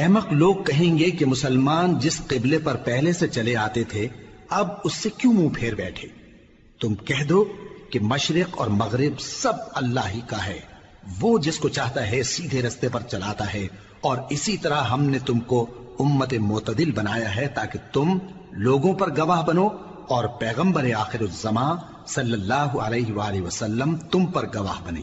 احمق لوگ کہیں گے کہ مسلمان جس قبلے پر پہلے سے چلے آتے تھے، اب اس سے کیوں منہ پھیر بیٹھے؟ تم کہہ دو کہ مشرق اور مغرب سب اللہ ہی کا ہے۔ وہ جس کو چاہتا ہے سیدھے رستے پر چلاتا ہے۔ اور اسی طرح ہم نے تم کو امت معتدل بنایا ہے تاکہ تم لوگوں پر گواہ بنو اور پیغمبر آخر الزما صلی اللہ علیہ وآلہ وسلم تم پر گواہ بنے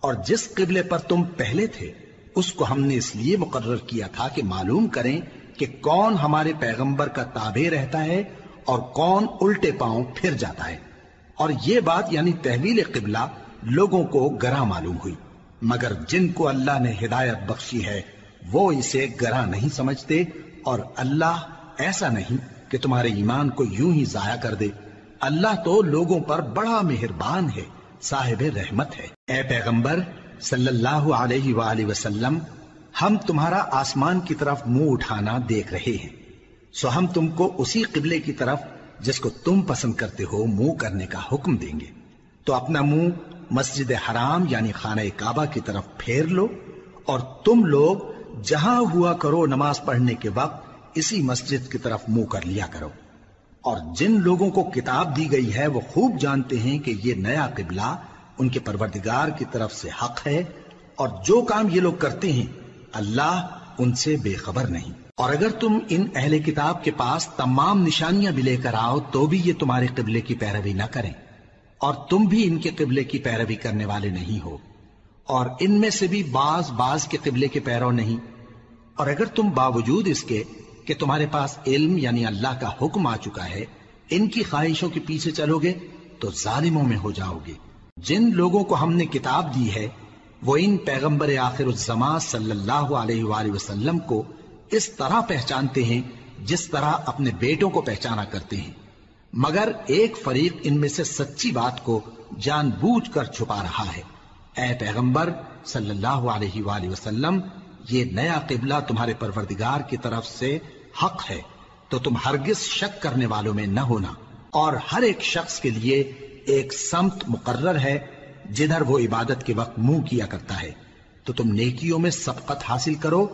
اور جس قبلے پر تم پہلے تھے اس کو ہم نے اس لیے مقرر کیا تھا کہ معلوم کریں کہ کون ہمارے پیغمبر کا تابع رہتا ہے اور کون الٹے پاؤں پھر جاتا ہے۔ اور یہ بات یعنی تحویل قبلہ لوگوں کو گراں معلوم ہوئی۔ مگر جن کو اللہ نے ہدایت بخشی ہے، وہ اسے گراں نہیں سمجھتے اور اللہ ایسا نہیں کہ تمہارے ایمان کو یوں ہی ضائع کر دے۔ اللہ تو لوگوں پر بڑا مہربان ہے، صاحب رحمت ہے۔ اے پیغمبر صلی اللہ علیہ وآلہ وسلم، ہم تمہارا آسمان کی طرف منہ اٹھانا دیکھ رہے ہیں۔ سو ہم تم کو اسی قبلے کی طرف، جس کو تم پسند کرتے ہو، منہ کرنے کا حکم دیں گے۔ تو اپنا منہ مسجد حرام یعنی خانہ کعبہ کی طرف پھیر لو، اور تم لوگ جہاں ہوا کرو نماز پڑھنے کے وقت، اسی مسجد کی طرف منہ کر لیا کرو۔ اور جن لوگوں کو کتاب دی گئی ہے، وہ خوب جانتے ہیں کہ یہ نیا قبلہ ان کے پروردگار کی طرف سے حق ہے اور جو کام یہ لوگ کرتے ہیں، اللہ ان سے بے خبر نہیں۔ اور اگر تم ان اہل کتاب کے پاس تمام نشانیاں بھی لے کر آؤ، تو بھی یہ تمہارے قبلے کی پیروی نہ کریں۔ اور تم بھی ان کے قبلے کی پیروی کرنے والے نہیں ہو۔ اور ان میں سے بھی بعض بعض کے قبلے کے پیرو نہیں۔ اور اگر تم باوجود اس کے کہ تمہارے پاس علم یعنی اللہ کا حکم آ چکا ہے، ان کی خواہشوں کے پیچھے چلو گے، تو ظالموں میں ہو جاؤ گے۔ جن لوگوں کو ہم نے کتاب دی ہے، وہ ان پیغمبر آخر الزما صلی اللہ علیہ وآلہ وسلم کو اس طرح پہچانتے ہیں جس طرح اپنے بیٹوں کو پہچانا کرتے ہیں۔ مگر ایک فریق ان میں سے سچی بات کو جان بوجھ کر چھپا رہا ہے۔ اے پیغمبر صلی اللہ علیہ وآلہ وسلم، یہ نیا قبلہ تمہارے پروردگار کی طرف سے حق ہے، تو تم ہرگز شک کرنے والوں میں نہ ہونا۔ اور ہر ایک شخص کے لیے ایک سمت مقرر ہے جدھر وہ عبادت کے وقت منہ کیا کرتا ہے۔ تو تم نیکیوں میں سبقت حاصل کرو۔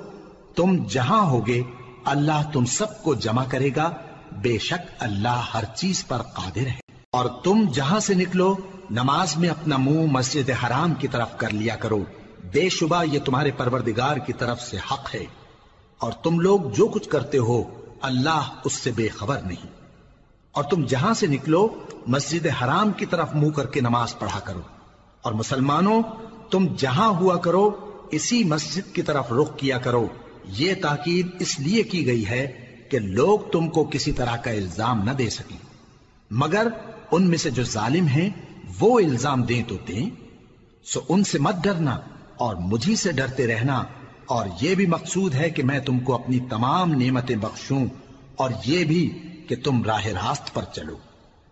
تم جہاں ہوگے، اللہ تم سب کو جمع کرے گا۔ بے شک اللہ ہر چیز پر قادر ہے۔ اور تم جہاں سے نکلو، نماز میں اپنا منہ مسجد حرام کی طرف کر لیا کرو۔ بے شبہ یہ تمہارے پروردگار کی طرف سے حق ہے۔ اور تم لوگ جو کچھ کرتے ہو، اللہ اس سے بے خبر نہیں۔ اور تم جہاں سے نکلو، مسجد حرام کی طرف منہ کر کے نماز پڑھا کرو۔ اور مسلمانوں، تم جہاں ہوا کرو، اسی مسجد کی طرف رخ کیا کرو۔ یہ تاکید اس لیے کی گئی ہے کہ لوگ تم کو کسی طرح کا الزام نہ دے سکیں۔ مگر ان میں سے جو ظالم ہیں، وہ الزام دیں تو دیں۔ سو ان سے مت ڈرنا اور مجھے سے ڈرتے رہنا۔ اور یہ بھی مقصود ہے کہ میں تم کو اپنی تمام نعمتیں بخشوں اور یہ بھی کہ تم راہ راست پر چلو۔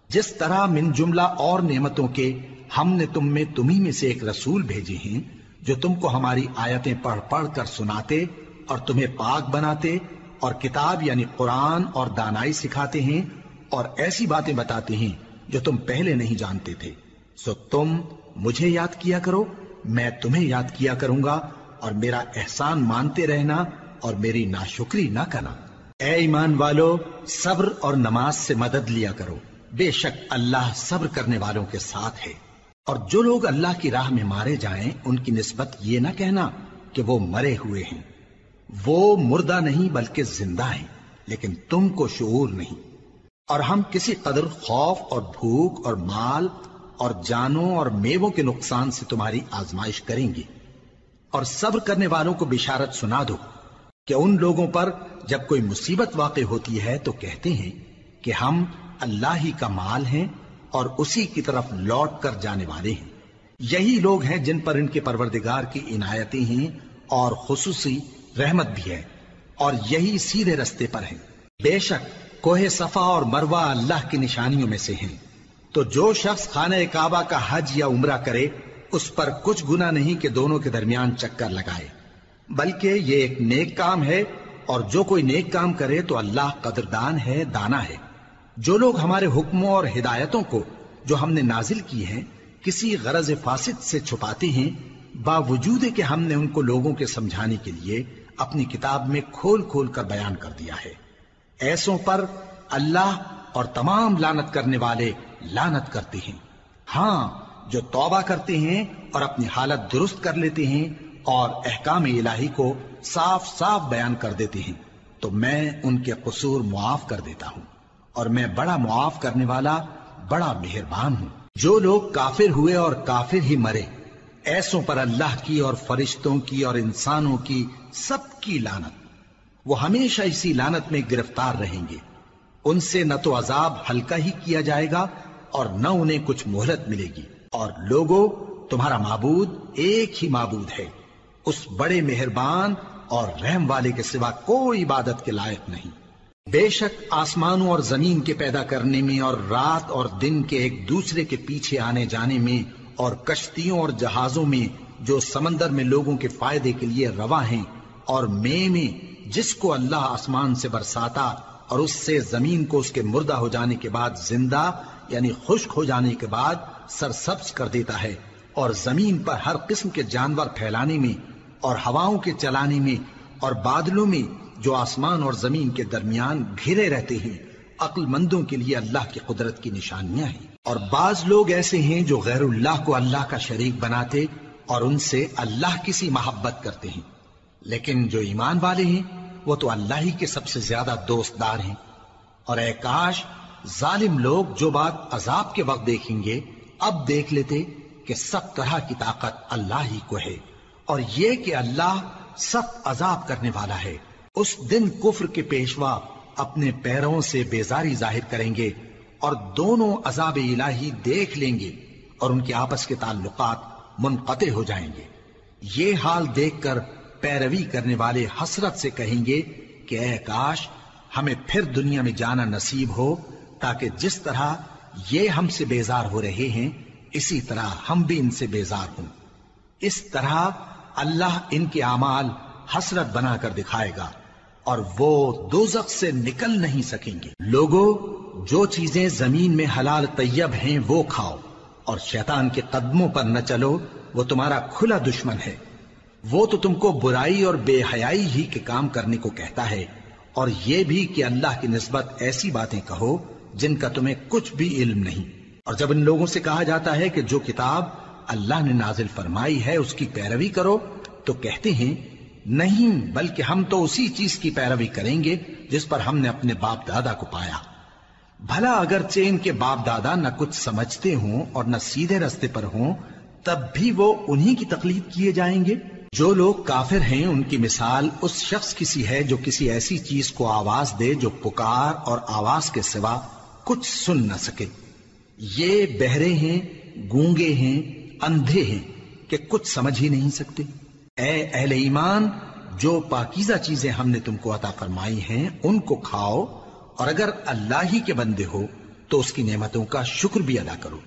جس طرح من جملہ اور نعمتوں کے ہم نے تم میں تمہیں میں سے ایک رسول بھیجے ہیں، جو تم کو ہماری آیتیں پڑھ پڑھ کر سناتے اور تمہیں پاک بناتے اور کتاب یعنی قرآن اور دانائی سکھاتے ہیں اور ایسی باتیں بتاتے ہیں جو تم پہلے نہیں جانتے تھے۔ سو تم مجھے یاد کیا کرو، میں تمہیں یاد کیا کروں گا اور میرا احسان مانتے رہنا اور میری ناشکری نہ کرنا۔ اے ایمان والو، صبر اور نماز سے مدد لیا کرو۔ بے شک اللہ صبر کرنے والوں کے ساتھ ہے۔ اور جو لوگ اللہ کی راہ میں مارے جائیں، ان کی نسبت یہ نہ کہنا کہ وہ مرے ہوئے ہیں۔ وہ مردہ نہیں بلکہ زندہ ہیں، لیکن تم کو شعور نہیں۔ اور ہم کسی قدر خوف اور بھوک اور مال اور جانوں اور میووں کے نقصان سے تمہاری آزمائش کریں گے۔ اور صبر کرنے والوں کو بشارت سنا دو کہ ان لوگوں پر جب کوئی مصیبت واقع ہوتی ہے تو کہتے ہیں کہ ہم اللہ ہی کا مال ہیں اور اسی کی طرف لوٹ کر جانے والے ہیں۔ یہی لوگ ہیں جن پر ان کے پروردگار کی عنایتیں ہیں اور خصوصی رحمت بھی ہے اور یہی سیدھے رستے پر ہیں۔ بے شک کوہ صفا اور مروا اللہ کی نشانیوں میں سے ہیں۔ تو جو شخص خانہ کعبہ کا حج یا عمرہ کرے، اس پر کچھ گنا نہیں کہ دونوں کے درمیان چکر لگائے۔ بلکہ یہ ایک نیک کام ہے اور جو کوئی نیک کام کرے تو اللہ قدردان ہے، دانا ہے۔ جو لوگ ہمارے حکموں اور ہدایتوں کو جو ہم نے نازل کی ہیں، کسی غرض فاسد سے چھپاتے ہیں، باوجود کہ ہم نے ان کو لوگوں کے سمجھانے کے لیے اپنی کتاب میں کھول کھول کر بیان کر دیا ہے۔ ایسوں پر اللہ اور تمام لانت کرنے والے لانت کرتے ہیں۔ ہاں جو توبہ کرتے ہیں اور اپنی حالت درست کر لیتے ہیں اور احکام الہی کو صاف صاف بیان کر دیتے ہیں، تو میں ان کے قصور معاف کر دیتا ہوں، اور میں بڑا معاف کرنے والا، بڑا مہربان ہوں۔ جو لوگ کافر ہوئے اور کافر ہی مرے، ایسوں پر اللہ کی اور فرشتوں کی اور انسانوں کی سب کی لانت وہ ہمیشہ اسی لانت میں گرفتار رہیں گے۔ ان سے نہ تو عذاب ہلکا ہی کیا جائے گا، اور نہ انہیں کچھ مہلت ملے گی۔ اور لوگوں تمہارا معبود ایک ہی معبود ہے۔ اس بڑے مہربان اور رحم والے کے سوا کوئی عبادت کے لائق نہیں۔ بے شک آسمانوں اور زمین کے پیدا کرنے میں اور رات اور دن کے ایک دوسرے کے پیچھے آنے جانے میں اور کشتیوں اور جہازوں میں جو سمندر میں لوگوں کے فائدے کے لیے روا ہیں اور میں میں جس کو اللہ آسمان سے برساتا اور اس سے زمین کو اس کے مردہ ہو جانے کے بعد زندہ یعنی خشک ہو جانے کے بعد سرسبز کر دیتا ہے اور زمین پر ہر قسم کے جانور پھیلانے میں اور ہواؤں کے چلانے میں اور بادلوں میں جو آسمان اور زمین کے درمیان گھرے رہتے ہیں، عقل مندوں کے لیے اللہ کی قدرت کی نشانیاں ہیں۔ اور بعض لوگ ایسے ہیں جو غیر اللہ کو اللہ کا شریک بناتے اور ان سے اللہ کسی محبت کرتے ہیں۔ لیکن جو ایمان والے ہیں، وہ تو اللہ ہی کے سب سے زیادہ دوست دار ہیں۔ اور اے کاش، ظالم لوگ جو بات عذاب کے وقت دیکھیں گے، اب دیکھ لیتے کہ سب طرح کی طاقت اللہ ہی کو ہے۔ اور یہ کہ اللہ سخت عذاب کرنے والا ہے۔ اس دن کفر کے پیشوا اپنے پیروں سے بیزاری ظاہر کریں گے اور دونوں عذاب الہی دیکھ لیں گے اور ان کے آپس کے تعلقات منقطع ہو جائیں گے۔ یہ حال دیکھ کر پیروی کرنے والے حسرت سے کہیں گے کہ اے کاش، ہمیں پھر دنیا میں جانا نصیب ہو تاکہ جس طرح یہ ہم سے بیزار ہو رہے ہیں، اسی طرح ہم بھی ان سے بیزار ہوں۔ اس طرح اللہ ان کے اعمال حسرت بنا کر دکھائے گا اور وہ دوزخ سے نکل نہیں سکیں گے۔ لوگوں جو چیزیں زمین میں حلال طیب ہیں وہ کھاؤ اور شیطان کے قدموں پر نہ چلو، وہ تمہارا کھلا دشمن ہے۔ وہ تو تم کو برائی اور بے حیائی ہی کے کام کرنے کو کہتا ہے اور یہ بھی کہ اللہ کی نسبت ایسی باتیں کہو جن کا تمہیں کچھ بھی علم نہیں۔ اور جب ان لوگوں سے کہا جاتا ہے کہ جو کتاب اللہ نے نازل فرمائی ہے، اس کی پیروی کرو۔ تو کہتے ہیں، نہیں، بلکہ ہم تو اسی چیز کی پیروی کریں گے جس پر ہم نے اپنے باپ دادا کو پایا۔ بھلا اگرچہ ان کے باپ دادا نہ کچھ سمجھتے ہوں اور نہ سیدھے رستے پر ہوں، تب بھی وہ انہی کی تقلید کیے جائیں گے۔ جو لوگ کافر ہیں، ان کی مثال اس شخص کسی ہے جو کسی ایسی چیز کو آواز دے جو پکار اور آواز کے سوا کچھ سن نہ سکے۔ یہ بہرے ہیں، گونگے ہیں اندھے ہیں کہ کچھ سمجھ ہی نہیں سکتے۔ اے اہل ایمان، جو پاکیزہ چیزیں ہم نے تم کو عطا فرمائی ہیں، ان کو کھاؤ، اور اگر اللہ ہی کے بندے ہو، تو اس کی نعمتوں کا شکر بھی ادا کرو۔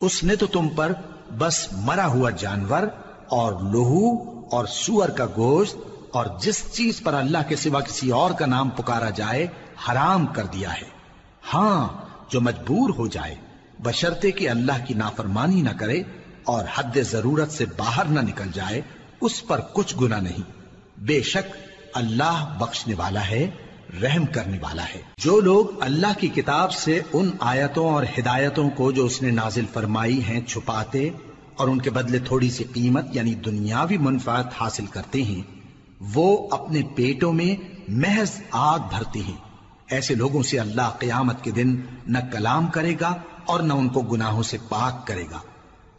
اس نے تو تم پر بس مرا ہوا جانور اور لہو اور سور کا گوشت اور جس چیز پر اللہ کے سوا کسی اور کا نام پکارا جائے، حرام کر دیا ہے۔ ہاں جو مجبور ہو جائے بشرتے کہ اللہ کی نافرمانی نہ کرے اور حد ضرورت سے باہر نہ نکل جائے، اس پر کچھ گنا نہیں۔ بے شک اللہ بخشنے والا ہے، رحم کرنے والا ہے۔ جو لوگ اللہ کی کتاب سے ان آیتوں اور ہدایتوں کو جو اس نے نازل فرمائی ہیں چھپاتے اور ان کے بدلے تھوڑی سی قیمت یعنی دنیاوی منفعت حاصل کرتے ہیں، وہ اپنے پیٹوں میں محض آگ بھرتے ہیں۔ ایسے لوگوں سے اللہ قیامت کے دن نہ کلام کرے گا اور نہ ان کو گناہوں سے پاک کرے گا۔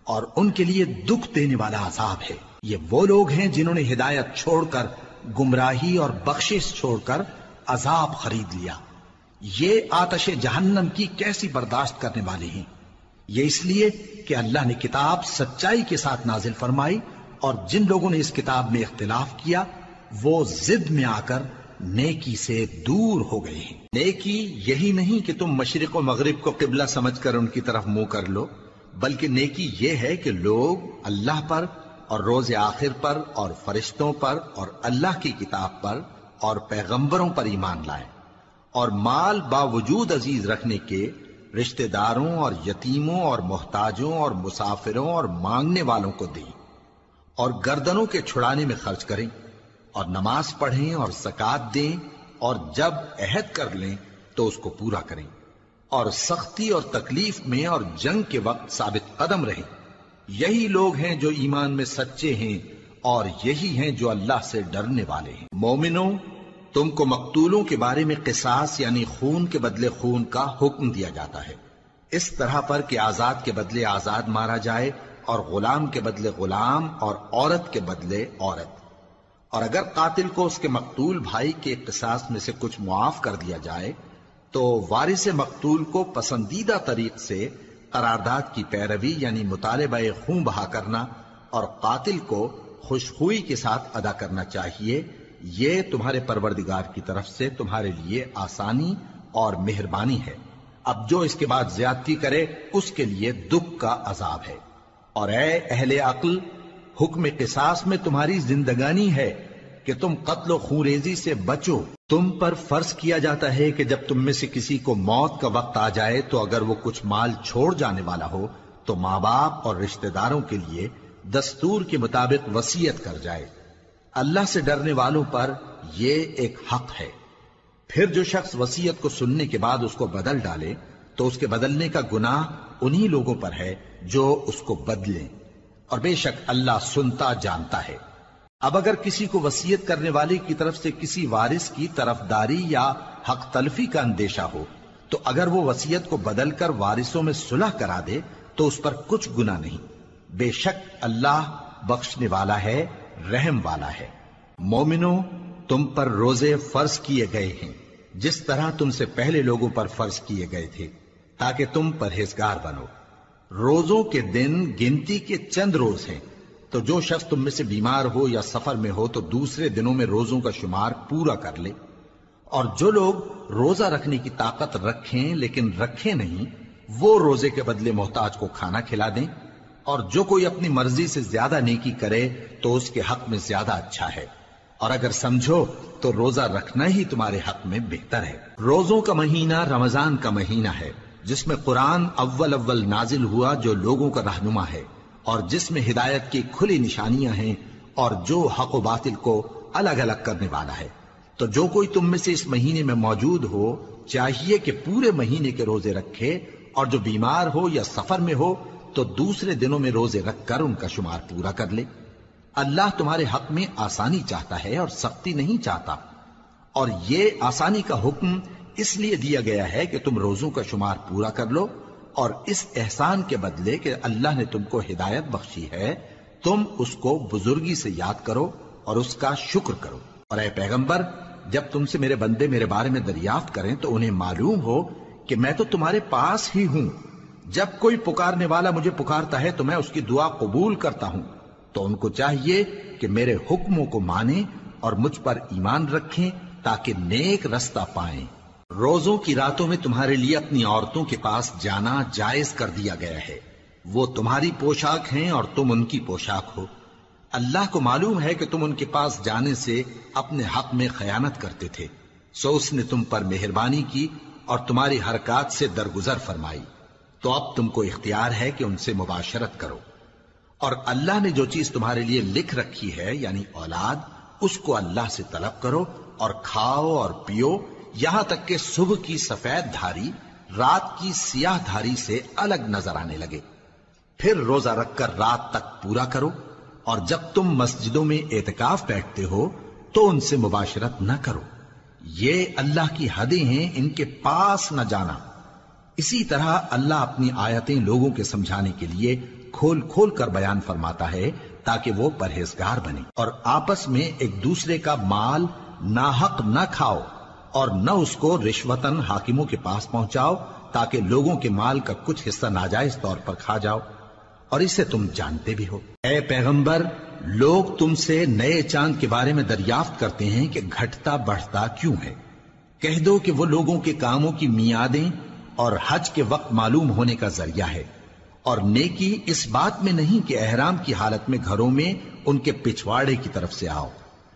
اور ان کے لیے دکھ دینے والا عذاب ہے۔ یہ وہ لوگ ہیں جنہوں نے ہدایت چھوڑ کر، گمراہی اور بخشش چھوڑ کر عذاب خرید لیا۔ یہ آتش جہنم کی کیسی برداشت کرنے والے ہیں؟ یہ اس لیے کہ اللہ نے کتاب سچائی کے ساتھ نازل فرمائی اور جن لوگوں نے اس کتاب میں اختلاف کیا، وہ زد میں آ کر نیکی سے دور ہو گئے ہیں۔ نیکی یہی نہیں کہ تم مشرق و مغرب کو قبلہ سمجھ کر ان کی طرف منہ کر لو۔ بلکہ نیکی یہ ہے کہ لوگ اللہ پر اور روز آخر پر اور فرشتوں پر اور اللہ کی کتاب پر اور پیغمبروں پر ایمان لائیں اور مال باوجود عزیز رکھنے کے رشتہ داروں اور یتیموں اور محتاجوں اور مسافروں اور مانگنے والوں کو دیں اور گردنوں کے چھڑانے میں خرچ کریں اور نماز پڑھیں اور زکات دیں اور جب عہد کر لیں تو اس کو پورا کریں۔ اور سختی اور تکلیف میں اور جنگ کے وقت ثابت قدم رہیں یہی لوگ ہیں جو ایمان میں سچے ہیں اور یہی ہیں جو اللہ سے ڈرنے والے ہیں۔ مومنوں، تم کو مقتولوں کے بارے میں قصاص یعنی خون کے بدلے خون کا حکم دیا جاتا ہے۔ اس طرح پر کہ آزاد کے بدلے آزاد مارا جائے اور غلام کے بدلے غلام اور عورت کے بدلے عورت۔ اور اگر قاتل کو اس کے مقتول بھائی کے قصاص میں سے کچھ معاف کر دیا جائے تو وارث مقتول کو پسندیدہ طریق سے قرارداد کی پیروی یعنی مطالبہ خون بہا کرنا اور قاتل کو خوشخوئی کے ساتھ ادا کرنا چاہیے، یہ تمہارے پروردگار کی طرف سے تمہارے لیے آسانی اور مہربانی ہے۔ اب جو اس کے بعد زیادتی کرے، اس کے لیے دکھ کا عذاب ہے۔ اور اے اہل عقل، حکم قصاص میں تمہاری زندگانی ہے۔ کہ تم قتل و خوریزی سے بچو۔ تم پر فرض کیا جاتا ہے کہ جب تم میں سے کسی کو موت کا وقت آ جائے تو اگر وہ کچھ مال چھوڑ جانے والا ہو، تو ماں باپ اور رشتہ داروں کے لیے دستور کے مطابق وسیعت کر جائے۔ اللہ سے ڈرنے والوں پر یہ ایک حق ہے۔ پھر جو شخص وسیعت کو سننے کے بعد اس کو بدل ڈالے، تو اس کے بدلنے کا گناہ انہی لوگوں پر ہے جو اس کو بدلیں۔ اور بے شک اللہ سنتا جانتا ہے۔ اب اگر کسی کو وسیعت کرنے والے کی طرف سے کسی وارث کی طرفداری یا حق تلفی کا اندیشہ ہو، تو اگر وہ وسیعت کو بدل کر وارثوں میں صلح کرا دے، تو اس پر کچھ گنا نہیں۔ بے شک اللہ بخشنے والا ہے، رحم والا ہے۔ مومنو تم پر روزے فرض کیے گئے ہیں، جس طرح تم سے پہلے لوگوں پر فرض کیے گئے تھے، تاکہ تم پرہیزگار بنو۔ روزوں کے دن گنتی کے چند روز ہیں۔ تو جو شخص تم میں سے بیمار ہو یا سفر میں ہو تو دوسرے دنوں میں روزوں کا شمار پورا کر لے۔ اور جو لوگ روزہ رکھنے کی طاقت رکھیں لیکن رکھیں نہیں، وہ روزے کے بدلے محتاج کو کھانا کھلا دیں۔ اور جو کوئی اپنی مرضی سے زیادہ نیکی کرے تو اس کے حق میں زیادہ اچھا ہے۔ اور اگر سمجھو تو روزہ رکھنا ہی تمہارے حق میں بہتر ہے۔ روزوں کا مہینہ رمضان کا مہینہ ہے، جس میں قرآن اول اول نازل ہوا جو لوگوں کا رہنما ہے۔ اور جس میں ہدایت کی کھلی نشانیاں ہیں اور جو حق و باطل کو الگ الگ کرنے والا ہے۔ تو جو کوئی تم میں سے اس مہینے میں موجود ہو، چاہیے کہ پورے مہینے کے روزے رکھے، اور جو بیمار ہو یا سفر میں ہو، تو دوسرے دنوں میں روزے رکھ کر ان کا شمار پورا کر لے۔ اللہ تمہارے حق میں آسانی چاہتا ہے اور سختی نہیں چاہتا۔ اور یہ آسانی کا حکم اس لیے دیا گیا ہے کہ تم روزوں کا شمار پورا کر لو۔ اور اس احسان کے بدلے کہ اللہ نے تم کو ہدایت بخشی ہے، تم اس کو بزرگی سے یاد کرو اور اس کا شکر کرو۔ اور اے پیغمبر، جب تم سے میرے بندے میرے بارے میں دریافت کریں تو انہیں معلوم ہو کہ میں تو تمہارے پاس ہی ہوں۔ جب کوئی پکارنے والا مجھے پکارتا ہے تو میں اس کی دعا قبول کرتا ہوں۔ تو ان کو چاہیے کہ میرے حکموں کو مانیں اور مجھ پر ایمان رکھیں تاکہ نیک رستہ پائیں۔ روزوں کی راتوں میں تمہارے لیے اپنی عورتوں کے پاس جانا جائز کر دیا گیا ہے۔ وہ تمہاری پوشاک ہیں اور تم ان کی پوشاک ہو۔ اللہ کو معلوم ہے کہ تم ان کے پاس جانے سے اپنے حق میں خیانت کرتے تھے۔ سو اس نے تم پر مہربانی کی اور تمہاری حرکات سے درگزر فرمائی۔ تو اب تم کو اختیار ہے کہ ان سے مباشرت کرو۔ اور اللہ نے جو چیز تمہارے لیے لکھ رکھی ہے یعنی اولاد، اس کو اللہ سے طلب کرو اور کھاؤ اور پیو یہاں تک کہ صبح کی سفید دھاری رات کی سیاہ دھاری سے الگ نظر آنے لگے۔ پھر روزہ رکھ کر رات تک پورا کرو اور جب تم مسجدوں میں اعتکاف بیٹھتے ہو تو ان سے مباشرت نہ کرو۔ یہ اللہ کی حدیں ہیں، ان کے پاس نہ جانا۔ اسی طرح اللہ اپنی آیتیں لوگوں کے سمجھانے کے لیے کھول کھول کر بیان فرماتا ہے تاکہ وہ پرہیزگار بنے اور آپس میں ایک دوسرے کا مال ناحق نہ کھاؤ۔ اور نہ اس کو رشوتن حاکموں کے پاس پہنچاؤ، تاکہ لوگوں کے مال کا کچھ حصہ ناجائز طور پر کھا جاؤ۔ اور اسے تم جانتے بھی ہو۔ اے پیغمبر، لوگ تم سے نئے چاند کے بارے میں دریافت کرتے ہیں کہ گھٹتا بڑھتا کیوں ہے۔ کہہ دو کہ وہ لوگوں کے کاموں کی میادیں اور حج کے وقت معلوم ہونے کا ذریعہ ہے۔ اور نیکی اس بات میں نہیں کہ احرام کی حالت میں گھروں میں ان کے پچھواڑے کی طرف سے آؤ،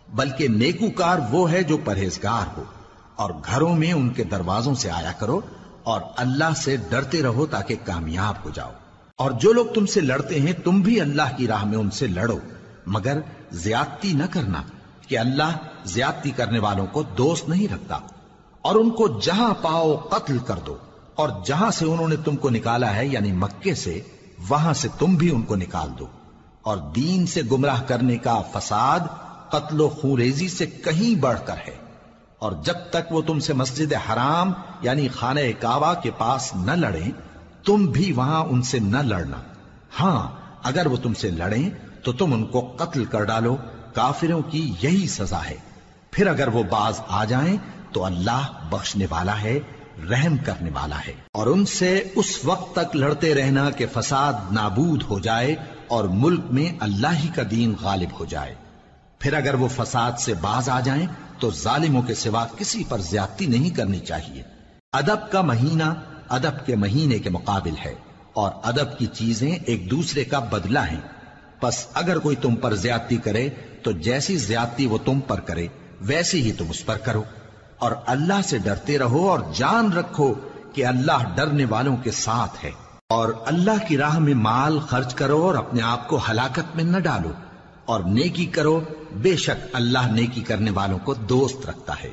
بلکہ نیکوکار وہ ہے جو پرہیزگار ہو۔ اور گھروں میں ان کے دروازوں سے آیا کرو اور اللہ سے ڈرتے رہو تاکہ کامیاب ہو جاؤ۔ اور جو لوگ تم سے لڑتے ہیں، تم بھی اللہ کی راہ میں ان سے لڑو۔ مگر زیادتی نہ کرنا کہ اللہ زیادتی کرنے والوں کو دوست نہیں رکھتا۔ اور ان کو جہاں پاؤ قتل کر دو۔ اور جہاں سے انہوں نے تم کو نکالا ہے یعنی مکے سے، وہاں سے تم بھی ان کو نکال دو۔ اور دین سے گمراہ کرنے کا فساد قتل و خوریزی سے کہیں بڑھ کر ہے۔ اور جب تک وہ تم سے مسجد حرام یعنی خانہ کعبہ کے پاس نہ لڑیں، تم بھی وہاں ان سے نہ لڑنا۔ ہاں اگر وہ تم سے لڑیں تو تم ان کو قتل کر ڈالو، کافروں کی یہی سزا ہے۔ پھر اگر وہ باز آ جائیں تو اللہ بخشنے والا ہے، رحم کرنے والا ہے۔ اور ان سے اس وقت تک لڑتے رہنا کہ فساد نابود ہو جائے اور ملک میں اللہ ہی کا دین غالب ہو جائے۔ پھر اگر وہ فساد سے باز آ جائیں تو ظالموں کے سوا کسی پر زیادتی نہیں کرنی چاہیے۔ ادب کا مہینہ ادب کے مہینے کے مقابل ہے اور ادب کی چیزیں ایک دوسرے کا بدلہ ہیں۔ پس اگر کوئی تم پر زیادتی کرے تو جیسی زیادتی وہ تم پر کرے، ویسی ہی تم اس پر کرو۔ اور اللہ سے ڈرتے رہو اور جان رکھو کہ اللہ ڈرنے والوں کے ساتھ ہے۔ اور اللہ کی راہ میں مال خرچ کرو اور اپنے آپ کو ہلاکت میں نہ ڈالو۔ اور نیکی کرو، بے شک اللہ نیکی کرنے والوں کو دوست رکھتا ہے۔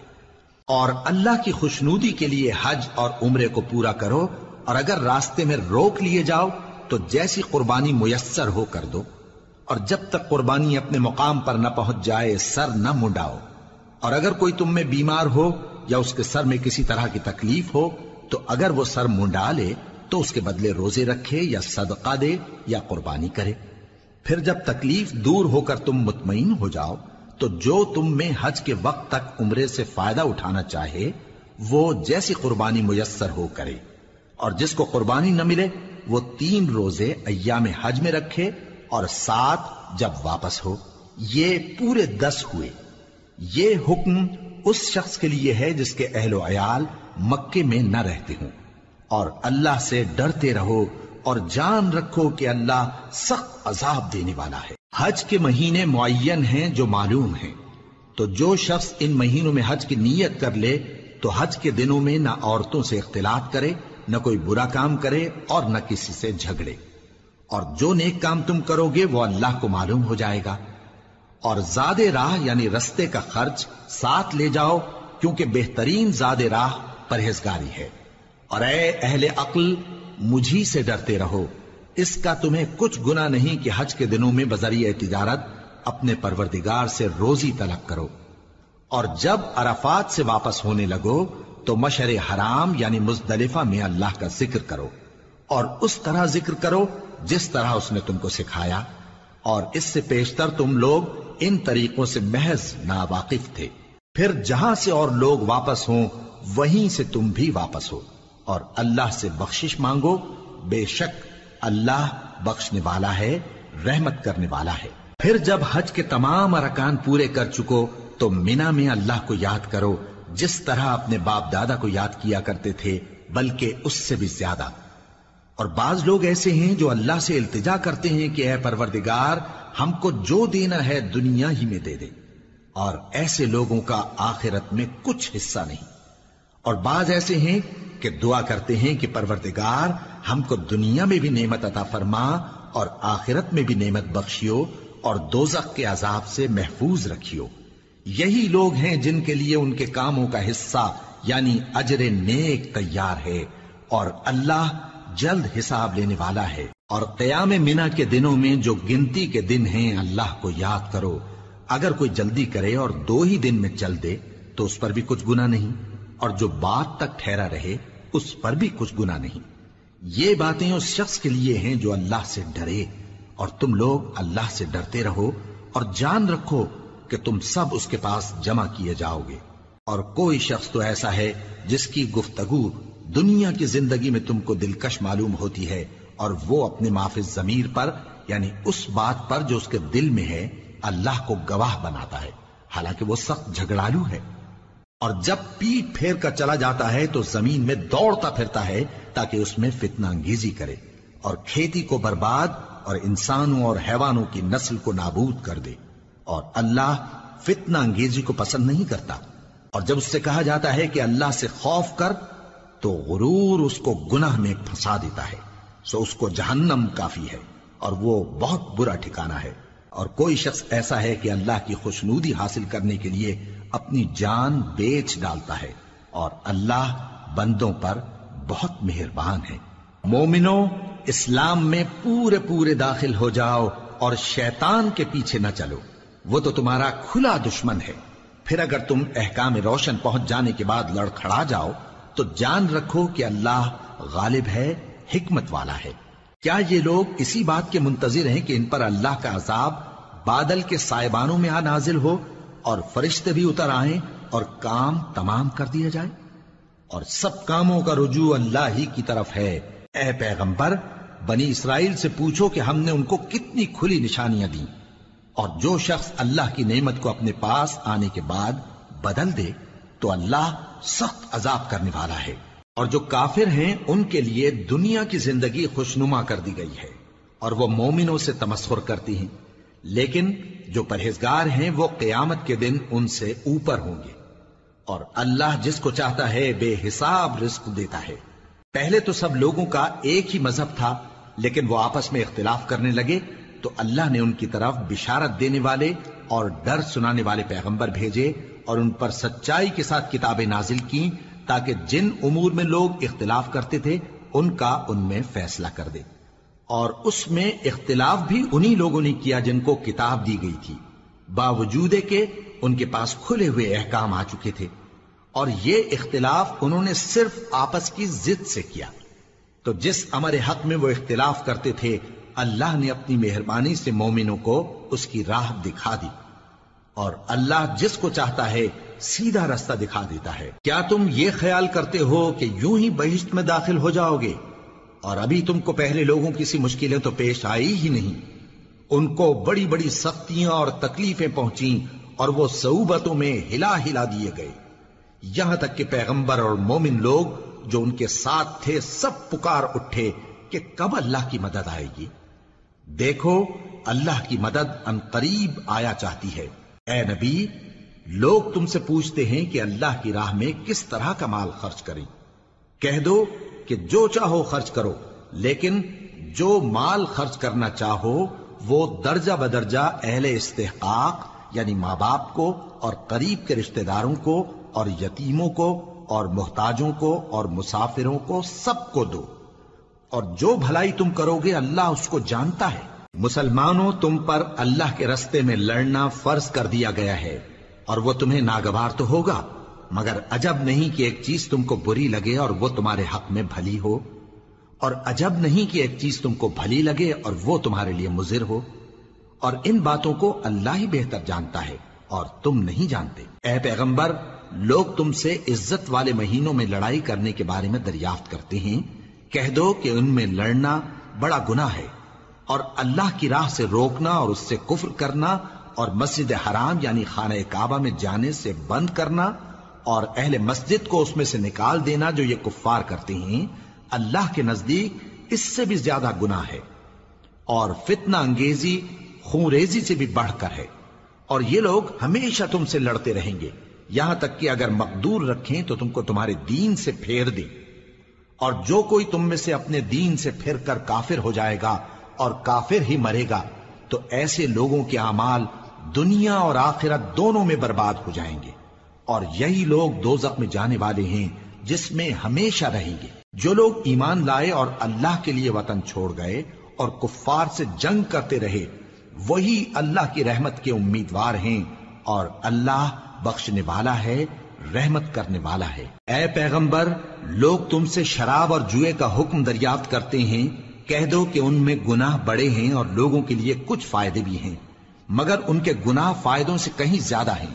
اور اللہ کی خوشنودی کے لیے حج اور عمرے کو پورا کرو، اور اگر راستے میں روک لیے جاؤ، تو جیسی قربانی میسر ہو کر دو۔ اور جب تک قربانی اپنے مقام پر نہ پہنچ جائے، سر نہ منڈاؤ۔ اور اگر کوئی تم میں بیمار ہو یا اس کے سر میں کسی طرح کی تکلیف ہو، تو اگر وہ سر منڈا لے، تو اس کے بدلے روزے رکھے یا صدقہ دے یا قربانی کرے۔ پھر جب تکلیف دور ہو کر تم مطمئن ہو جاؤ، تو جو تم میں حج کے وقت تک عمرے سے فائدہ اٹھانا چاہے، وہ جیسی قربانی میسر ہو کرے۔ اور جس کو قربانی نہ ملے، وہ تین روزے ایام حج میں رکھے اور سات جب واپس ہو۔ یہ پورے دس ہوئے۔ یہ حکم اس شخص کے لیے ہے جس کے اہل و عیال مکے میں نہ رہتے ہوں۔ اور اللہ سے ڈرتے رہو اور جان رکھو کہ اللہ سخت عذاب دینے والا ہے۔ حج کے مہینے معین ہیں جو معلوم ہیں۔ تو جو شخص ان مہینوں میں حج کی نیت کر لے، تو حج کے دنوں میں نہ عورتوں سے اختلاط کرے، نہ کوئی برا کام کرے اور نہ کسی سے جھگڑے۔ اور جو نیک کام تم کرو گے، وہ اللہ کو معلوم ہو جائے گا۔ اور زاد راہ یعنی رستے کا خرچ ساتھ لے جاؤ، کیونکہ بہترین زاد راہ پرہیزگاری ہے۔ اور اے اہل عقل مجھی سے ڈرتے رہو۔ اس کا تمہیں کچھ گنا نہیں کہ حج کے دنوں میں بذریعہ تجارت اپنے پروردگار سے روزی طلب کرو۔ اور جب عرفات سے واپس ہونے لگو تو مشر حرام یعنی مزدلفہ میں اللہ کا ذکر کرو۔ اور اس طرح ذکر کرو جس طرح اس نے تم کو سکھایا۔ اور اس سے پیشتر تم لوگ ان طریقوں سے محض ناواقف تھے۔ پھر جہاں سے اور لوگ واپس ہوں، وہیں سے تم بھی واپس ہو۔ اور اللہ سے بخشش مانگو، بے شک اللہ بخشنے والا ہے، رحمت کرنے والا ہے۔ پھر جب حج کے تمام ارکان پورے کر چکو، تو مینا میں اللہ کو یاد کرو، جس طرح اپنے باپ دادا کو یاد کیا کرتے تھے، بلکہ اس سے بھی زیادہ۔ اور بعض لوگ ایسے ہیں جو اللہ سے التجا کرتے ہیں کہ اے پروردگار، ہم کو جو دینا ہے دنیا ہی میں دے دے۔ اور ایسے لوگوں کا آخرت میں کچھ حصہ نہیں۔ اور بعض ایسے ہیں کہ دعا کرتے ہیں کہ پروردگار ہم کو دنیا میں بھی نعمت عطا فرما اور آخرت میں بھی نعمت بخشیو اور دوزخ کے عذاب سے محفوظ رکھیو۔ یہی لوگ ہیں جن کے لیے ان کے کاموں کا حصہ یعنی اجر نیک تیار ہے اور اللہ جلد حساب لینے والا ہے۔ اور قیام منا کے دنوں میں جو گنتی کے دن ہیں اللہ کو یاد کرو۔ اگر کوئی جلدی کرے اور دو ہی دن میں چل دے تو اس پر بھی کچھ گنا نہیں۔ اور جو بات تک ٹھہرا رہے اس پر بھی کچھ گنا نہیں۔ یہ باتیں اس شخص کے لیے ہیں جو اللہ سے ڈرے۔ اور تم لوگ اللہ سے ڈرتے رہو اور جان رکھو کہ تم سب اس کے پاس جمع کیے جاؤ گے۔ اور کوئی شخص تو ایسا ہے جس کی گفتگو دنیا کی زندگی میں تم کو دلکش معلوم ہوتی ہے اور وہ اپنے معافظ ضمیر پر یعنی اس بات پر جو اس کے دل میں ہے، اللہ کو گواہ بناتا ہے۔ حالانکہ وہ سخت جھگڑالو ہے۔ اور جب پیٹ پھیر کر چلا جاتا ہے تو زمین میں دوڑتا پھرتا ہے تاکہ اس میں فتنہ انگیزی کرے اور کھیتی کو برباد اور انسانوں اور حیوانوں کی نسل کو نابود کر دے اور اللہ فتنہ انگیزی کو پسند نہیں کرتا اور جب اس سے کہا جاتا ہے کہ اللہ سے خوف کر تو غرور اس کو گناہ میں پھنسا دیتا ہے سو اس کو جہنم کافی ہے اور وہ بہت برا ٹھکانہ ہے اور کوئی شخص ایسا ہے کہ اللہ کی خوشنودی حاصل کرنے کے لیے اپنی جان بیچ ڈالتا ہے اور اللہ بندوں پر بہت مہربان ہے۔ مومنو، اسلام میں پورے پورے داخل ہو جاؤ اور شیطان کے پیچھے نہ چلو۔ وہ تو تمہارا کھلا دشمن ہے۔ پھر اگر تم احکام روشن پہنچ جانے کے بعد لڑکھڑا جاؤ، تو جان رکھو کہ اللہ غالب ہے، حکمت والا ہے۔ کیا یہ لوگ اسی بات کے منتظر ہیں کہ ان پر اللہ کا عذاب بادل کے سائبانوں میں آ نازل ہو اور فرشتے بھی اتر آئیں اور کام تمام کر دیا جائے؟ اور سب کاموں کا رجوع اللہ ہی کی طرف ہے۔ اے پیغمبر، بنی اسرائیل سے پوچھو کہ ہم نے ان کو کتنی کھلی نشانیاں دیں۔ اور جو شخص اللہ کی نعمت کو اپنے پاس آنے کے بعد بدل دے تو اللہ سخت عذاب کرنے والا ہے۔ اور جو کافر ہیں، ان کے لیے دنیا کی زندگی خوشنما کر دی گئی ہے، اور وہ مومنوں سے تمسخر کرتی ہیں۔ لیکن جو پرہیزگار ہیں، وہ قیامت کے دن ان سے اوپر ہوں گے۔ اور اللہ جس کو چاہتا ہے، بے حساب رزق دیتا ہے۔ پہلے تو سب لوگوں کا ایک ہی مذہب تھا، لیکن وہ آپس میں اختلاف کرنے لگے۔ تو اللہ نے ان کی طرف بشارت دینے والے اور ڈر سنانے والے پیغمبر بھیجے اور ان پر سچائی کے ساتھ کتابیں نازل کی تاکہ جن امور میں لوگ اختلاف کرتے تھے، ان کا ان میں فیصلہ کر دے۔ اور اس میں اختلاف بھی انہی لوگوں نے کیا جن کو کتاب دی گئی تھی۔ باوجود کے ان کے پاس کھلے ہوئے احکام آ چکے تھے۔ اور یہ اختلاف انہوں نے صرف آپس کی ضد سے کیا۔ تو جس امر حق میں وہ اختلاف کرتے تھے، اللہ نے اپنی مہربانی سے مومنوں کو اس کی راہ دکھا دی۔ اور اللہ جس کو چاہتا ہے سیدھا رستہ دکھا دیتا ہے۔ کیا تم یہ خیال کرتے ہو کہ یوں ہی بہشت میں داخل ہو جاؤ گے؟ اور ابھی تم کو پہلے لوگوں کی سی مشکلیں تو پیش آئی ہی نہیں۔ ان کو بڑی بڑی سختیاں اور تکلیفیں پہنچی اور وہ صعوبتوں میں ہلا ہلا دیے گئے۔ یہاں تک کہ پیغمبر اور مومن لوگ جو ان کے ساتھ تھے سب پکار اٹھے کہ کب اللہ کی مدد آئے گی؟ دیکھو، اللہ کی مدد ان قریب آیا چاہتی ہے۔ اے نبی لوگ تم سے پوچھتے ہیں کہ اللہ کی راہ میں کس طرح کا مال خرچ کریں۔ کہہ دو کہ جو چاہو خرچ کرو، لیکن جو مال خرچ کرنا چاہو، وہ درجہ بدرجہ اہل استحقاق یعنی ماں باپ کو اور قریب کے رشتہ داروں کو اور یتیموں کو اور محتاجوں کو اور مسافروں کو سب کو دو۔ اور جو بھلائی تم کرو گے، اللہ اس کو جانتا ہے۔ مسلمانوں، تم پر اللہ کے رستے میں لڑنا فرض کر دیا گیا ہے۔ اور وہ تمہیں ناگوار تو ہوگا، مگر عجب نہیں کہ ایک چیز تم کو بری لگے اور وہ تمہارے حق میں بھلی ہو۔ اور عجب نہیں کہ ایک چیز تم کو بھلی لگے اور وہ تمہارے لیے مضر ہو۔ اور ان باتوں کو اللہ ہی بہتر جانتا ہے اور تم نہیں جانتے۔ اے پیغمبر، لوگ تم سے عزت والے مہینوں میں لڑائی کرنے کے بارے میں دریافت کرتے ہیں۔ کہہ دو کہ ان میں لڑنا بڑا گناہ ہے اور اللہ کی راہ سے روکنا اور اس سے کفر کرنا اور مسجد حرام یعنی خانہ کعبہ میں جانے سے بند کرنا اور اہل مسجد کو اس میں سے نکال دینا جو یہ کفار کرتے ہیں، اللہ کے نزدیک اس سے بھی زیادہ گناہ ہے اور فتنہ انگیزی خونریزی سے بھی بڑھ کر ہے۔ اور یہ لوگ ہمیشہ تم سے لڑتے رہیں گے۔ یہاں تک کہ اگر مقدور رکھیں تو تم کو تمہارے دین سے پھیر دیں۔ اور جو کوئی تم میں سے اپنے دین سے پھر کر کافر ہو جائے گا اور کافر ہی مرے گا، تو ایسے لوگوں کے اعمال دنیا اور آخرت دونوں میں برباد ہو جائیں گے اور یہی لوگ دو میں جانے والے ہیں جس میں ہمیشہ رہیں گے۔ جو لوگ ایمان لائے اور اللہ کے لیے وطن چھوڑ گئے اور کفار سے جنگ کرتے رہے، وہی اللہ کی رحمت کے امیدوار ہیں اور اللہ بخشنے والا ہے، رحمت کرنے والا ہے۔ اے پیغمبر، لوگ تم سے شراب اور جوئے کا حکم دریافت کرتے ہیں، کہہ دو کہ ان میں گناہ بڑے ہیں اور لوگوں کے لیے کچھ فائدے بھی ہیں۔ مگر ان کے گناہ فائدوں سے کہیں زیادہ ہیں۔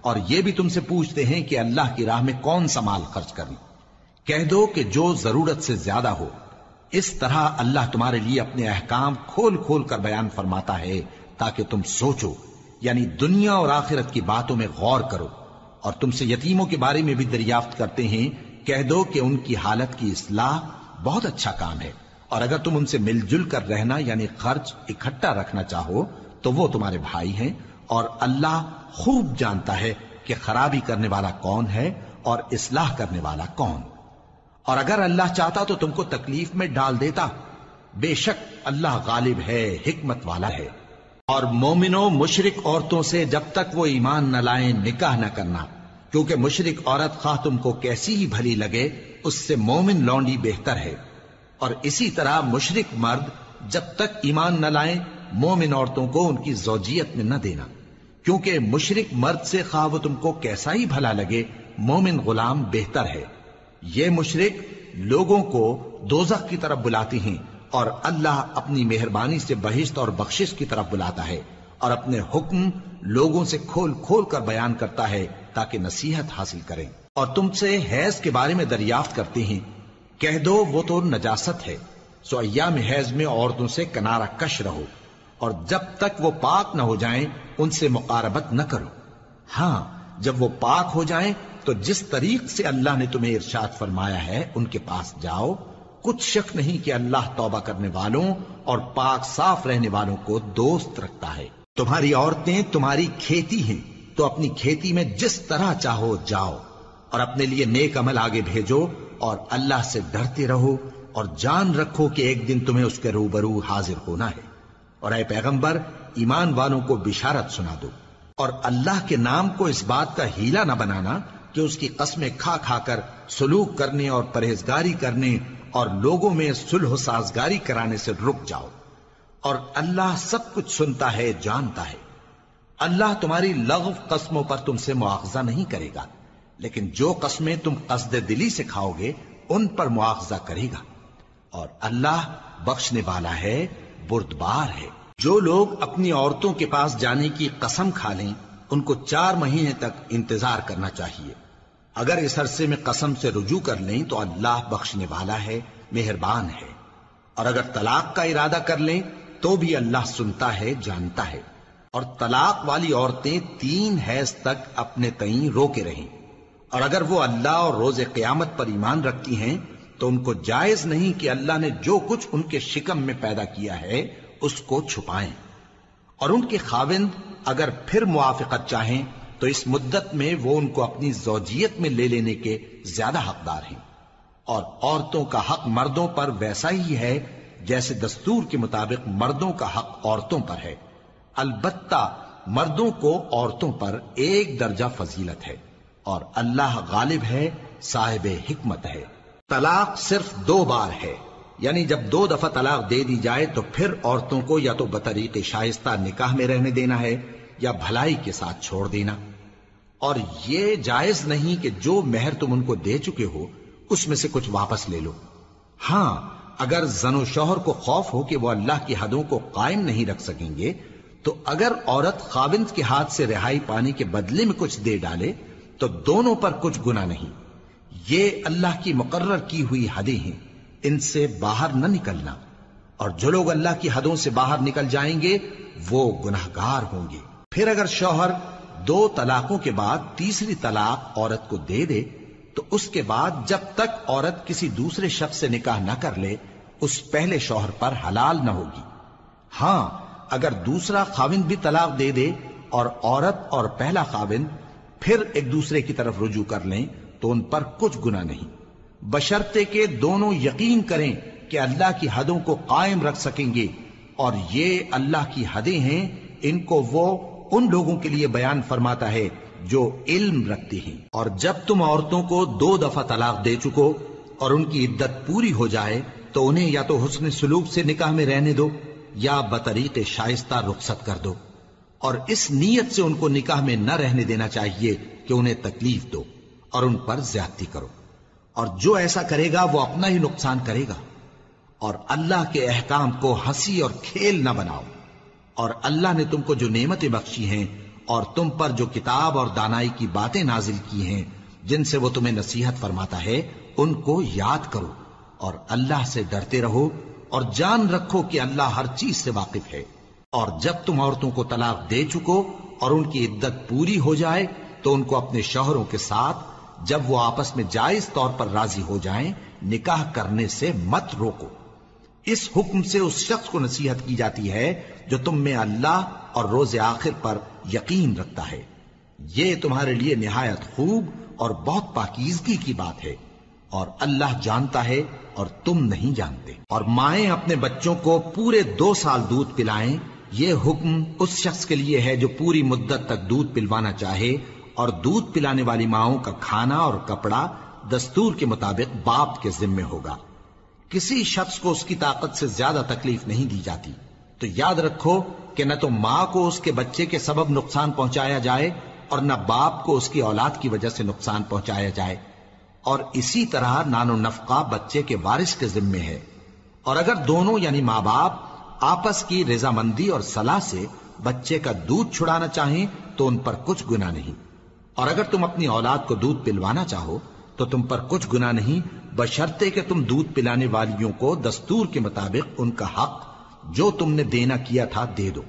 اور یہ بھی تم سے پوچھتے ہیں کہ اللہ کی راہ میں کون سا مال خرچ کریں کہہ دو کہ جو ضرورت سے زیادہ ہو، اس طرح اللہ تمہارے لیے اپنے احکام کھول کھول کر بیان فرماتا ہے، تاکہ تم سوچو یعنی دنیا اور آخرت کی باتوں میں غور کرو۔ اور تم سے یتیموں کے بارے میں بھی دریافت کرتے ہیں، کہہ دو کہ ان کی حالت کی اصلاح بہت اچھا کام ہے۔ اور اگر تم ان سے مل جل کر رہنا یعنی خرچ اکٹھا رکھنا چاہو تو وہ تمہارے بھائی ہیں اور اللہ خوب جانتا ہے کہ خرابی کرنے والا کون ہے اور اصلاح کرنے والا کون۔ اور اگر اللہ چاہتا تو تم کو تکلیف میں ڈال دیتا۔ بے شک اللہ غالب ہے، حکمت والا ہے۔ اور مومنو مشرق عورتوں سے جب تک وہ ایمان نہ لائیں، نکاح نہ کرنا۔ کیونکہ مشرق عورت خواہ تم کو کیسی ہی بھلی لگے، اس سے مومن لونڈی بہتر ہے۔ اور اسی طرح مشرق مرد جب تک ایمان نہ لائیں مومن عورتوں کو ان کی زوجیت میں نہ دینا۔ کیونکہ مشرق مرد سے خواہ وہ تم کو کیسا ہی بھلا لگے، مومن غلام بہتر ہے۔ یہ مشرق لوگوں کو دوزخ کی طرف بلاتی ہیں اور اللہ اپنی مہربانی سے بہشت اور بخشش کی طرف بلاتا ہے اور اپنے حکم لوگوں سے کھول کھول کر بیان کرتا ہے تاکہ نصیحت حاصل کریں۔ اور تم سے حیض کے بارے میں دریافت کرتے ہیں۔ کہہ دو وہ تو نجاست ہے۔ سو ایام حیض میں عورتوں سے کنارہ کش رہو۔ اور جب تک وہ پاک نہ ہو جائیں، ان سے مقاربت نہ کرو۔ ہاں جب وہ پاک ہو جائیں، تو جس طریق سے اللہ نے تمہیں ارشاد فرمایا ہے، ان کے پاس جاؤ۔ کچھ شک نہیں کہ اللہ توبہ کرنے والوں اور پاک صاف رہنے والوں کو دوست رکھتا ہے۔ تمہاری عورتیں تمہاری کھیتی ہیں، تو اپنی کھیتی میں جس طرح چاہو جاؤ۔ اور اپنے لیے نیک عمل آگے بھیجو اور اللہ سے ڈرتے رہو اور جان رکھو کہ ایک دن تمہیں اس کے روبرو حاضر ہونا ہے۔ اور اے پیغمبر، ایمان والوں کو بشارت سنا دو۔ اور اللہ کے نام کو اس بات کا ہیلا نہ بنانا کہ اس کی قسمیں کھا کھا کر سلوک کرنے اور پرہیزگاری کرنے اور لوگوں میں سلح و سازگاری کرانے سے رک جاؤ۔ اور اللہ سب کچھ سنتا ہے، جانتا ہے۔ اللہ تمہاری لغو قسموں پر تم سے مواخذہ نہیں کرے گا، لیکن جو قسمیں تم قصد دلی سے کھاؤ گے، ان پر مواخذہ کرے گا۔ اور اللہ بخشنے والا ہے بردبار ہے۔ جو لوگ اپنی عورتوں کے پاس جانے کی قسم کھا لیں، ان کو چار مہینے تک انتظار کرنا چاہیے۔ اگر اس عرصے میں قسم سے رجوع کر لیں تو اللہ بخشنے والا ہے، مہربان ہے۔ اور اگر طلاق کا ارادہ کر لیں تو بھی اللہ سنتا ہے، جانتا ہے۔ اور طلاق والی عورتیں تین حیض تک اپنے تئیں رو کے رہیں۔ اور اگر وہ اللہ اور روز قیامت پر ایمان رکھتی ہیں تو ان کو جائز نہیں کہ اللہ نے جو کچھ ان کے شکم میں پیدا کیا ہے، اس کو چھپائیں۔ اور ان کے خاوند اگر پھر موافقت چاہیں، تو اس مدت میں وہ ان کو اپنی زوجیت میں لے لینے کے زیادہ حقدار ہیں۔ اور عورتوں کا حق مردوں پر ویسا ہی ہے، جیسے دستور کے مطابق مردوں کا حق عورتوں پر ہے۔ البتہ مردوں کو عورتوں پر ایک درجہ فضیلت ہے۔ اور اللہ غالب ہے، صاحب حکمت ہے۔ طلاق صرف دو بار ہے۔ یعنی جب دو دفعہ طلاق دے دی جائے تو پھر عورتوں کو یا تو بطریق شائستہ نکاح میں رہنے دینا ہے یا بھلائی کے ساتھ چھوڑ دینا۔ اور یہ جائز نہیں کہ جو مہر تم ان کو دے چکے ہو، اس میں سے کچھ واپس لے لو۔ ہاں اگر زن و شوہر کو خوف ہو کہ وہ اللہ کی حدوں کو قائم نہیں رکھ سکیں گے، تو اگر عورت خاوند کے ہاتھ سے رہائی پانے کے بدلے میں کچھ دے ڈالے، تو دونوں پر کچھ گنا نہیں۔ یہ اللہ کی مقرر کی ہوئی حدیں ہیں۔ ان سے باہر نہ نکلنا۔ اور جو لوگ اللہ کی حدوں سے باہر نکل جائیں گے، وہ گناہ گار ہوں گے۔ پھر اگر شوہر دو طلاقوں کے بعد تیسری طلاق عورت کو دے دے، تو اس کے بعد جب تک عورت کسی دوسرے شخص سے نکاح نہ کر لے، اس پہلے شوہر پر حلال نہ ہوگی۔ ہاں اگر دوسرا خاوند بھی طلاق دے دے اور عورت اور پہلا خاوند پھر ایک دوسرے کی طرف رجوع کر لیں تو ان پر کچھ گنا نہیں۔ بشرتے کے دونوں یقین کریں کہ اللہ کی حدوں کو قائم رکھ سکیں گے۔ اور یہ اللہ کی حدیں ہیں، ان کو وہ ان لوگوں کے لیے بیان فرماتا ہے جو علم رکھتے ہیں۔ اور جب تم عورتوں کو دو دفعہ طلاق دے چکو اور ان کی عدت پوری ہو جائے، تو انہیں یا تو حسن سلوک سے نکاح میں رہنے دو یا بطریق شائستہ رخصت کر دو۔ اور اس نیت سے ان کو نکاح میں نہ رہنے دینا چاہیے کہ انہیں تکلیف دو۔ اور ان پر زیادتی کرو۔ اور جو ایسا کرے گا، وہ اپنا ہی نقصان کرے گا۔ اور اللہ کے احکام کو ہنسی اور کھیل نہ بناؤ۔ اور اللہ نے تم کو جو نعمتیں بخشی ہیں، اور تم پر جو کتاب اور دانائی کی باتیں نازل کی ہیں، جن سے وہ تمہیں نصیحت فرماتا ہے، ان کو یاد کرو۔ اور اللہ سے ڈرتے رہو، اور جان رکھو کہ اللہ ہر چیز سے واقف ہے۔ اور جب تم عورتوں کو طلاق دے چکو اور ان کی عدت پوری ہو جائے، تو ان کو اپنے شوہروں کے ساتھ جب وہ آپس میں جائز طور پر راضی ہو جائیں، نکاح کرنے سے مت روکو۔ اس حکم سے اس شخص کو نصیحت کی جاتی ہے جو تم میں اللہ اور روز آخر پر یقین رکھتا ہے۔ یہ تمہارے لیے نہایت خوب اور بہت پاکیزگی کی بات ہے۔ اور اللہ جانتا ہے اور تم نہیں جانتے۔ اور مائیں اپنے بچوں کو پورے دو سال دودھ پلائیں، یہ حکم اس شخص کے لیے ہے جو پوری مدت تک دودھ پلوانا چاہے اور دودھ پلانے والی ماؤں کا کھانا اور کپڑا دستور کے مطابق باپ کے ذمے ہوگا۔ کسی شخص کو اس کی طاقت سے زیادہ تکلیف نہیں دی جاتی۔ تو یاد رکھو کہ نہ تو ماں کو اس کے بچے کے سبب نقصان پہنچایا جائے اور نہ باپ کو اس کی اولاد کی وجہ سے نقصان پہنچایا جائے۔ اور اسی طرح نان و نفقہ بچے کے وارث کے ذمے ہے۔ اور اگر دونوں یعنی ماں باپ آپس کی رضامندی اور صلاح سے بچے کا دودھ چھڑانا چاہیں تو ان پر کچھ گنا نہیں۔ اور اگر تم اپنی اولاد کو دودھ پلوانا چاہو، تو تم پر کچھ گنا نہیں، بشرطے کہ تم دودھ پلانے والیوں کو دستور کے مطابق ان کا حق جو تم نے دینا کیا تھا دے دو۔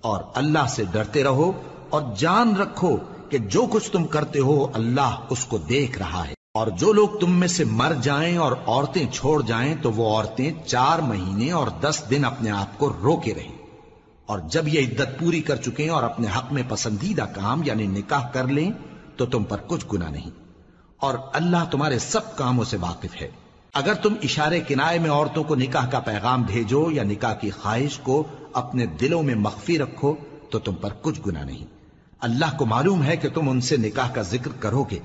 اور اللہ سے ڈرتے رہو اور جان رکھو کہ جو کچھ تم کرتے ہو، اللہ اس کو دیکھ رہا ہے۔ اور جو لوگ تم میں سے مر جائیں اور عورتیں چھوڑ جائیں، تو وہ عورتیں چار مہینے اور دس دن اپنے آپ کو روکے رہیں۔ اور جب یہ عدت پوری کر چکے اور اپنے حق میں پسندیدہ کام یعنی نکاح کر لیں، تو تم پر کچھ گنا نہیں۔ اور اللہ تمہارے سب کاموں سے واقف ہے۔ اگر تم اشارے کنائے میں عورتوں کو نکاح کا پیغام بھیجو یا نکاح کی خواہش کو اپنے دلوں میں مخفی رکھو، تو تم پر کچھ گنا نہیں۔ اللہ کو معلوم ہے کہ تم ان سے نکاح کا ذکر کرو گے۔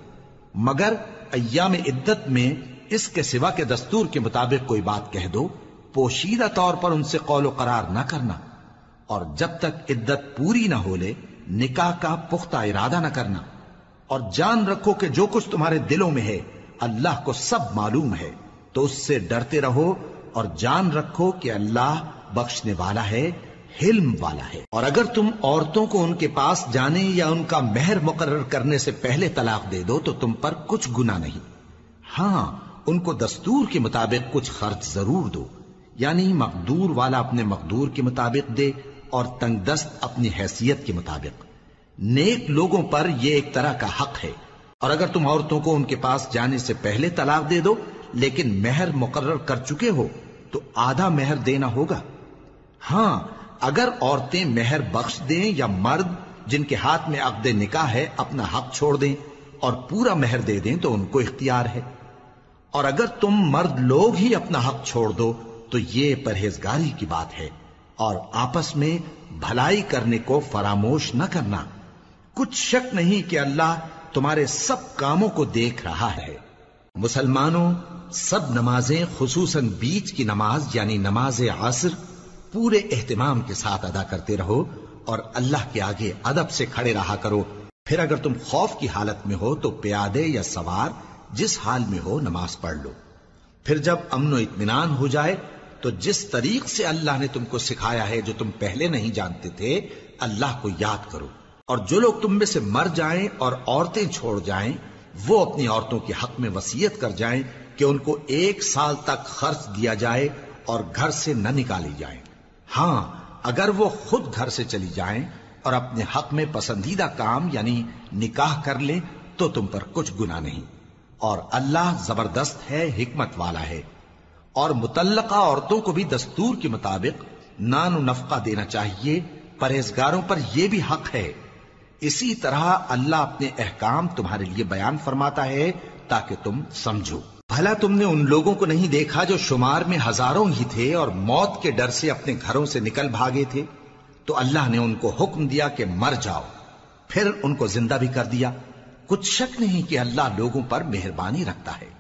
مگر ایام عدت میں اس کے سوا کے دستور کے مطابق کوئی بات کہہ دو، پوشیدہ طور پر ان سے قول و قرار نہ کرنا۔ اور جب تک عدت پوری نہ ہو لے، نکاح کا پختہ ارادہ نہ کرنا۔ اور جان رکھو کہ جو کچھ تمہارے دلوں میں ہے، اللہ کو سب معلوم ہے۔ تو اس سے ڈرتے رہو اور جان رکھو کہ اللہ بخشنے والا ہے، حلم والا ہے۔ اور اگر تم عورتوں کو ان کے پاس جانے یا ان کا مہر مقرر کرنے سے پہلے طلاق دے دو، تو تم پر کچھ گنا نہیں۔ ہاں ان کو دستور کے مطابق کچھ خرچ ضرور دو۔ یعنی مقدور والا اپنے مقدور کے مطابق دے اور تنگ دست اپنی حیثیت کے مطابق۔ نیک لوگوں پر یہ ایک طرح کا حق ہے۔ اور اگر تم عورتوں کو ان کے پاس جانے سے پہلے طلاق دے دو، لیکن مہر مقرر کر چکے ہو، تو آدھا مہر دینا ہوگا۔ ہاں اگر عورتیں مہر بخش دیں یا مرد جن کے ہاتھ میں عقد نکاح ہے، اپنا حق چھوڑ دیں اور پورا مہر دے دیں، تو ان کو اختیار ہے۔ اور اگر تم مرد لوگ ہی اپنا حق چھوڑ دو، تو یہ پرہیزگاری کی بات ہے۔ اور آپس میں بھلائی کرنے کو فراموش نہ کرنا۔ کچھ شک نہیں کہ اللہ تمہارے سب کاموں کو دیکھ رہا ہے۔ مسلمانوں، سب نمازیں خصوصاً بیچ کی نماز یعنی نماز عصر پورے اہتمام کے ساتھ ادا کرتے رہو اور اللہ کے آگے ادب سے کھڑے رہا کرو۔ پھر اگر تم خوف کی حالت میں ہو تو پیادے یا سوار جس حال میں ہو نماز پڑھ لو۔ پھر جب امن و اطمینان ہو جائے تو جس طریق سے اللہ نے تم کو سکھایا ہے جو تم پہلے نہیں جانتے تھے، اللہ کو یاد کرو۔ اور جو لوگ تم میں سے مر جائیں اور عورتیں چھوڑ جائیں، وہ اپنی عورتوں کے حق میں وسیعت کر جائیں کہ ان کو ایک سال تک خرچ دیا جائے اور گھر سے نہ نکالی جائیں۔ ہاں اگر وہ خود گھر سے چلی جائیں اور اپنے حق میں پسندیدہ کام یعنی نکاح کر لیں، تو تم پر کچھ گنا نہیں۔ اور اللہ زبردست ہے، حکمت والا ہے۔ اور متعلقہ عورتوں کو بھی دستور کے مطابق نان و نفقہ دینا چاہیے، پرہیزگاروں پر یہ بھی حق ہے۔ اسی طرح اللہ اپنے احکام تمہارے لیے بیان فرماتا ہے تاکہ تم سمجھو۔ بھلا تم نے ان لوگوں کو نہیں دیکھا جو شمار میں ہزاروں ہی تھے اور موت کے ڈر سے اپنے گھروں سے نکل بھاگے تھے؟ تو اللہ نے ان کو حکم دیا کہ مر جاؤ۔ پھر ان کو زندہ بھی کر دیا۔ کچھ شک نہیں کہ اللہ لوگوں پر مہربانی رکھتا ہے۔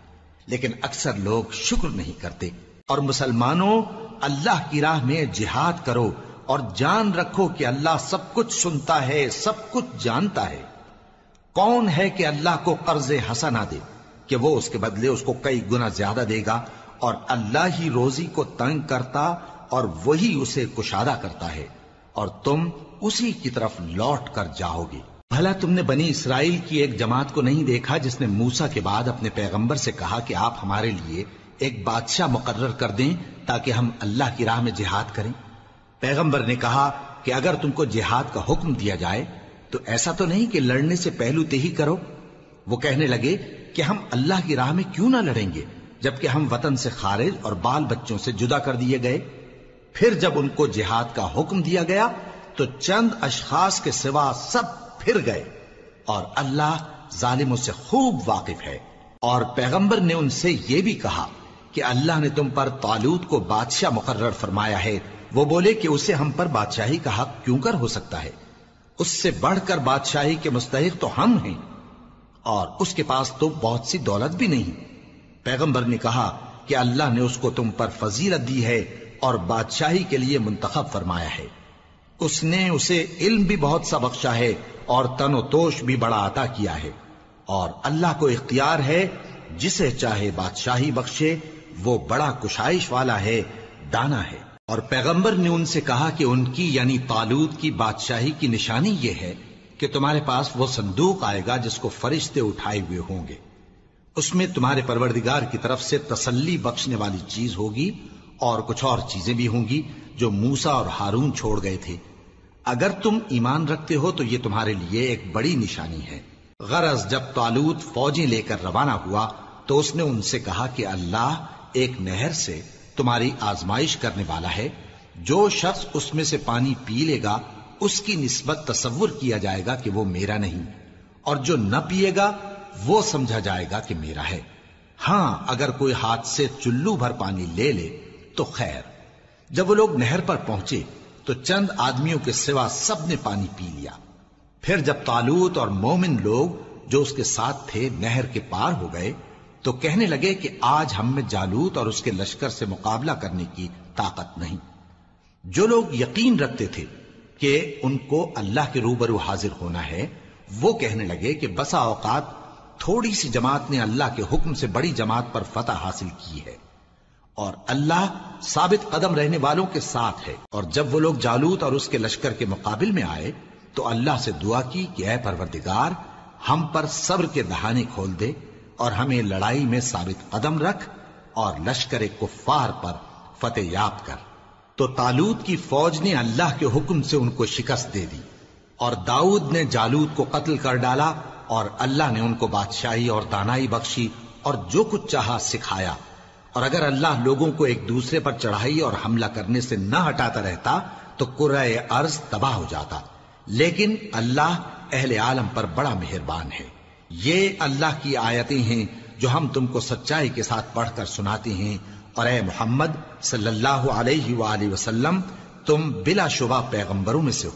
لیکن اکثر لوگ شکر نہیں کرتے۔ اور مسلمانوں، اللہ کی راہ میں جہاد کرو اور جان رکھو کہ اللہ سب کچھ سنتا ہے، سب کچھ جانتا ہے۔ کون ہے کہ اللہ کو قرض حسنا دے؟ کہ وہ اس کے بدلے اس کو کئی گنا زیادہ دے گا اور اللہ ہی روزی کو تنگ کرتا اور وہی اسے کشادہ کرتا ہے اور تم اسی کی طرف لوٹ کر جاؤ گے۔ بھلا تم نے بنی اسرائیل کی ایک جماعت کو نہیں دیکھا جس نے موسا کے بعد اپنے پیغمبر سے کہا کہ آپ ہمارے لیے ایک بادشاہ مقرر کر دیں تاکہ ہم اللہ کی راہ میں جہاد کریں؟ پیغمبر نے کہا کہ اگر تم کو جہاد کا حکم دیا جائے، تو ایسا تو نہیں کہ لڑنے سے پہلو تے ہی کرو؟ وہ کہنے لگے کہ ہم اللہ کی راہ میں کیوں نہ لڑیں گے، جبکہ ہم وطن سے خارج اور بال بچوں سے جدا کر دیے گئے۔ پھر جب ان کو جہاد کا حکم دیا گیا، تو چند اشخاص کے سوا سب پھر گئے اور اللہ ظالموں سے خوب واقف ہے۔ اور پیغمبر نے ان سے یہ بھی کہا کہ اللہ نے تم پر تالوت کو بادشاہ مقرر فرمایا ہے۔ وہ بولے کہ اسے ہم پر بادشاہی کا حق کیوں کر ہو سکتا ہے؟ اس سے بڑھ کر بادشاہی کے مستحق تو ہم ہیں، اور اس کے پاس تو بہت سی دولت بھی نہیں۔ پیغمبر نے کہا کہ اللہ نے اس کو تم پر فضیلت دی ہے اور بادشاہی کے لیے منتخب فرمایا ہے۔ اس نے اسے علم بھی بہت سا بخشا ہے اور تن و توش بھی بڑا عطا کیا ہے۔ اور اللہ کو اختیار ہے، جسے چاہے بادشاہی بخشے، وہ بڑا کشائش والا ہے، دانا ہے۔ اور پیغمبر نے ان سے کہا کہ ان کی یعنی تالود کی بادشاہی کی نشانی یہ ہے کہ تمہارے پاس وہ صندوق آئے گا جس کو فرشتے اٹھائے ہوئے ہوں گے۔ اس میں تمہارے پروردگار کی طرف سے تسلی بخشنے والی چیز ہوگی اور کچھ اور چیزیں بھی ہوں گی۔ جو موسا اور ہارون چھوڑ گئے تھے۔ اگر تم ایمان رکھتے ہو تو یہ تمہارے لیے ایک بڑی نشانی ہے۔ غرض جب تالوت فوجیں لے کر روانہ ہوا تو اس نے ان سے کہا کہ اللہ ایک نہر سے تمہاری آزمائش کرنے والا ہے۔ جو شخص اس میں سے پانی پی لے گا، اس کی نسبت تصور کیا جائے گا کہ وہ میرا نہیں۔ اور جو نہ پیے گا، وہ سمجھا جائے گا کہ میرا ہے۔ ہاں اگر کوئی ہاتھ سے چلو بھر پانی لے لے تو خیر۔ جب وہ لوگ نہر پر پہنچے تو چند آدمیوں کے سوا سب نے پانی پی لیا۔ پھر جب تالوت اور مومن لوگ جو اس کے ساتھ تھے نہر کے پار ہو گئے تو کہنے لگے کہ آج ہم میں جالوت اور اس کے لشکر سے مقابلہ کرنے کی طاقت نہیں۔ جو لوگ یقین رکھتے تھے کہ ان کو اللہ کے روبرو حاضر ہونا ہے، وہ کہنے لگے کہ بسا اوقات تھوڑی سی جماعت نے اللہ کے حکم سے بڑی جماعت پر فتح حاصل کی ہے۔ اور اللہ ثابت قدم رہنے والوں کے ساتھ ہے۔ اور جب وہ لوگ جالوت اور اس کے لشکر کے مقابل میں آئے، تو اللہ سے دعا کی کہ اے پروردگار، ہم پر صبر کے دہانے کھول دے اور ہمیں لڑائی میں ثابت قدم رکھ اور لشکر کفار پر فتح یاب کر۔ تو تالوت کی فوج نے اللہ کے حکم سے ان کو شکست دے دی اور داؤد نے جالوت کو قتل کر ڈالا اور اللہ نے ان کو بادشاہی اور دانائی بخشی اور جو کچھ چاہا سکھایا۔ اور اگر اللہ لوگوں کو ایک دوسرے پر چڑھائی اور حملہ کرنے سے نہ ہٹاتا رہتا، تو قرآن ارض تباہ ہو جاتا۔ لیکن اللہ اہل عالم پر بڑا مہربان ہے۔ یہ اللہ کی آیتیں ہیں جو ہم تم کو سچائی کے ساتھ پڑھ کر سناتے ہیں۔ اور اے محمد صلی اللہ علیہ وآلہ وسلم، تم بلا شبہ پیغمبروں میں سے ہو۔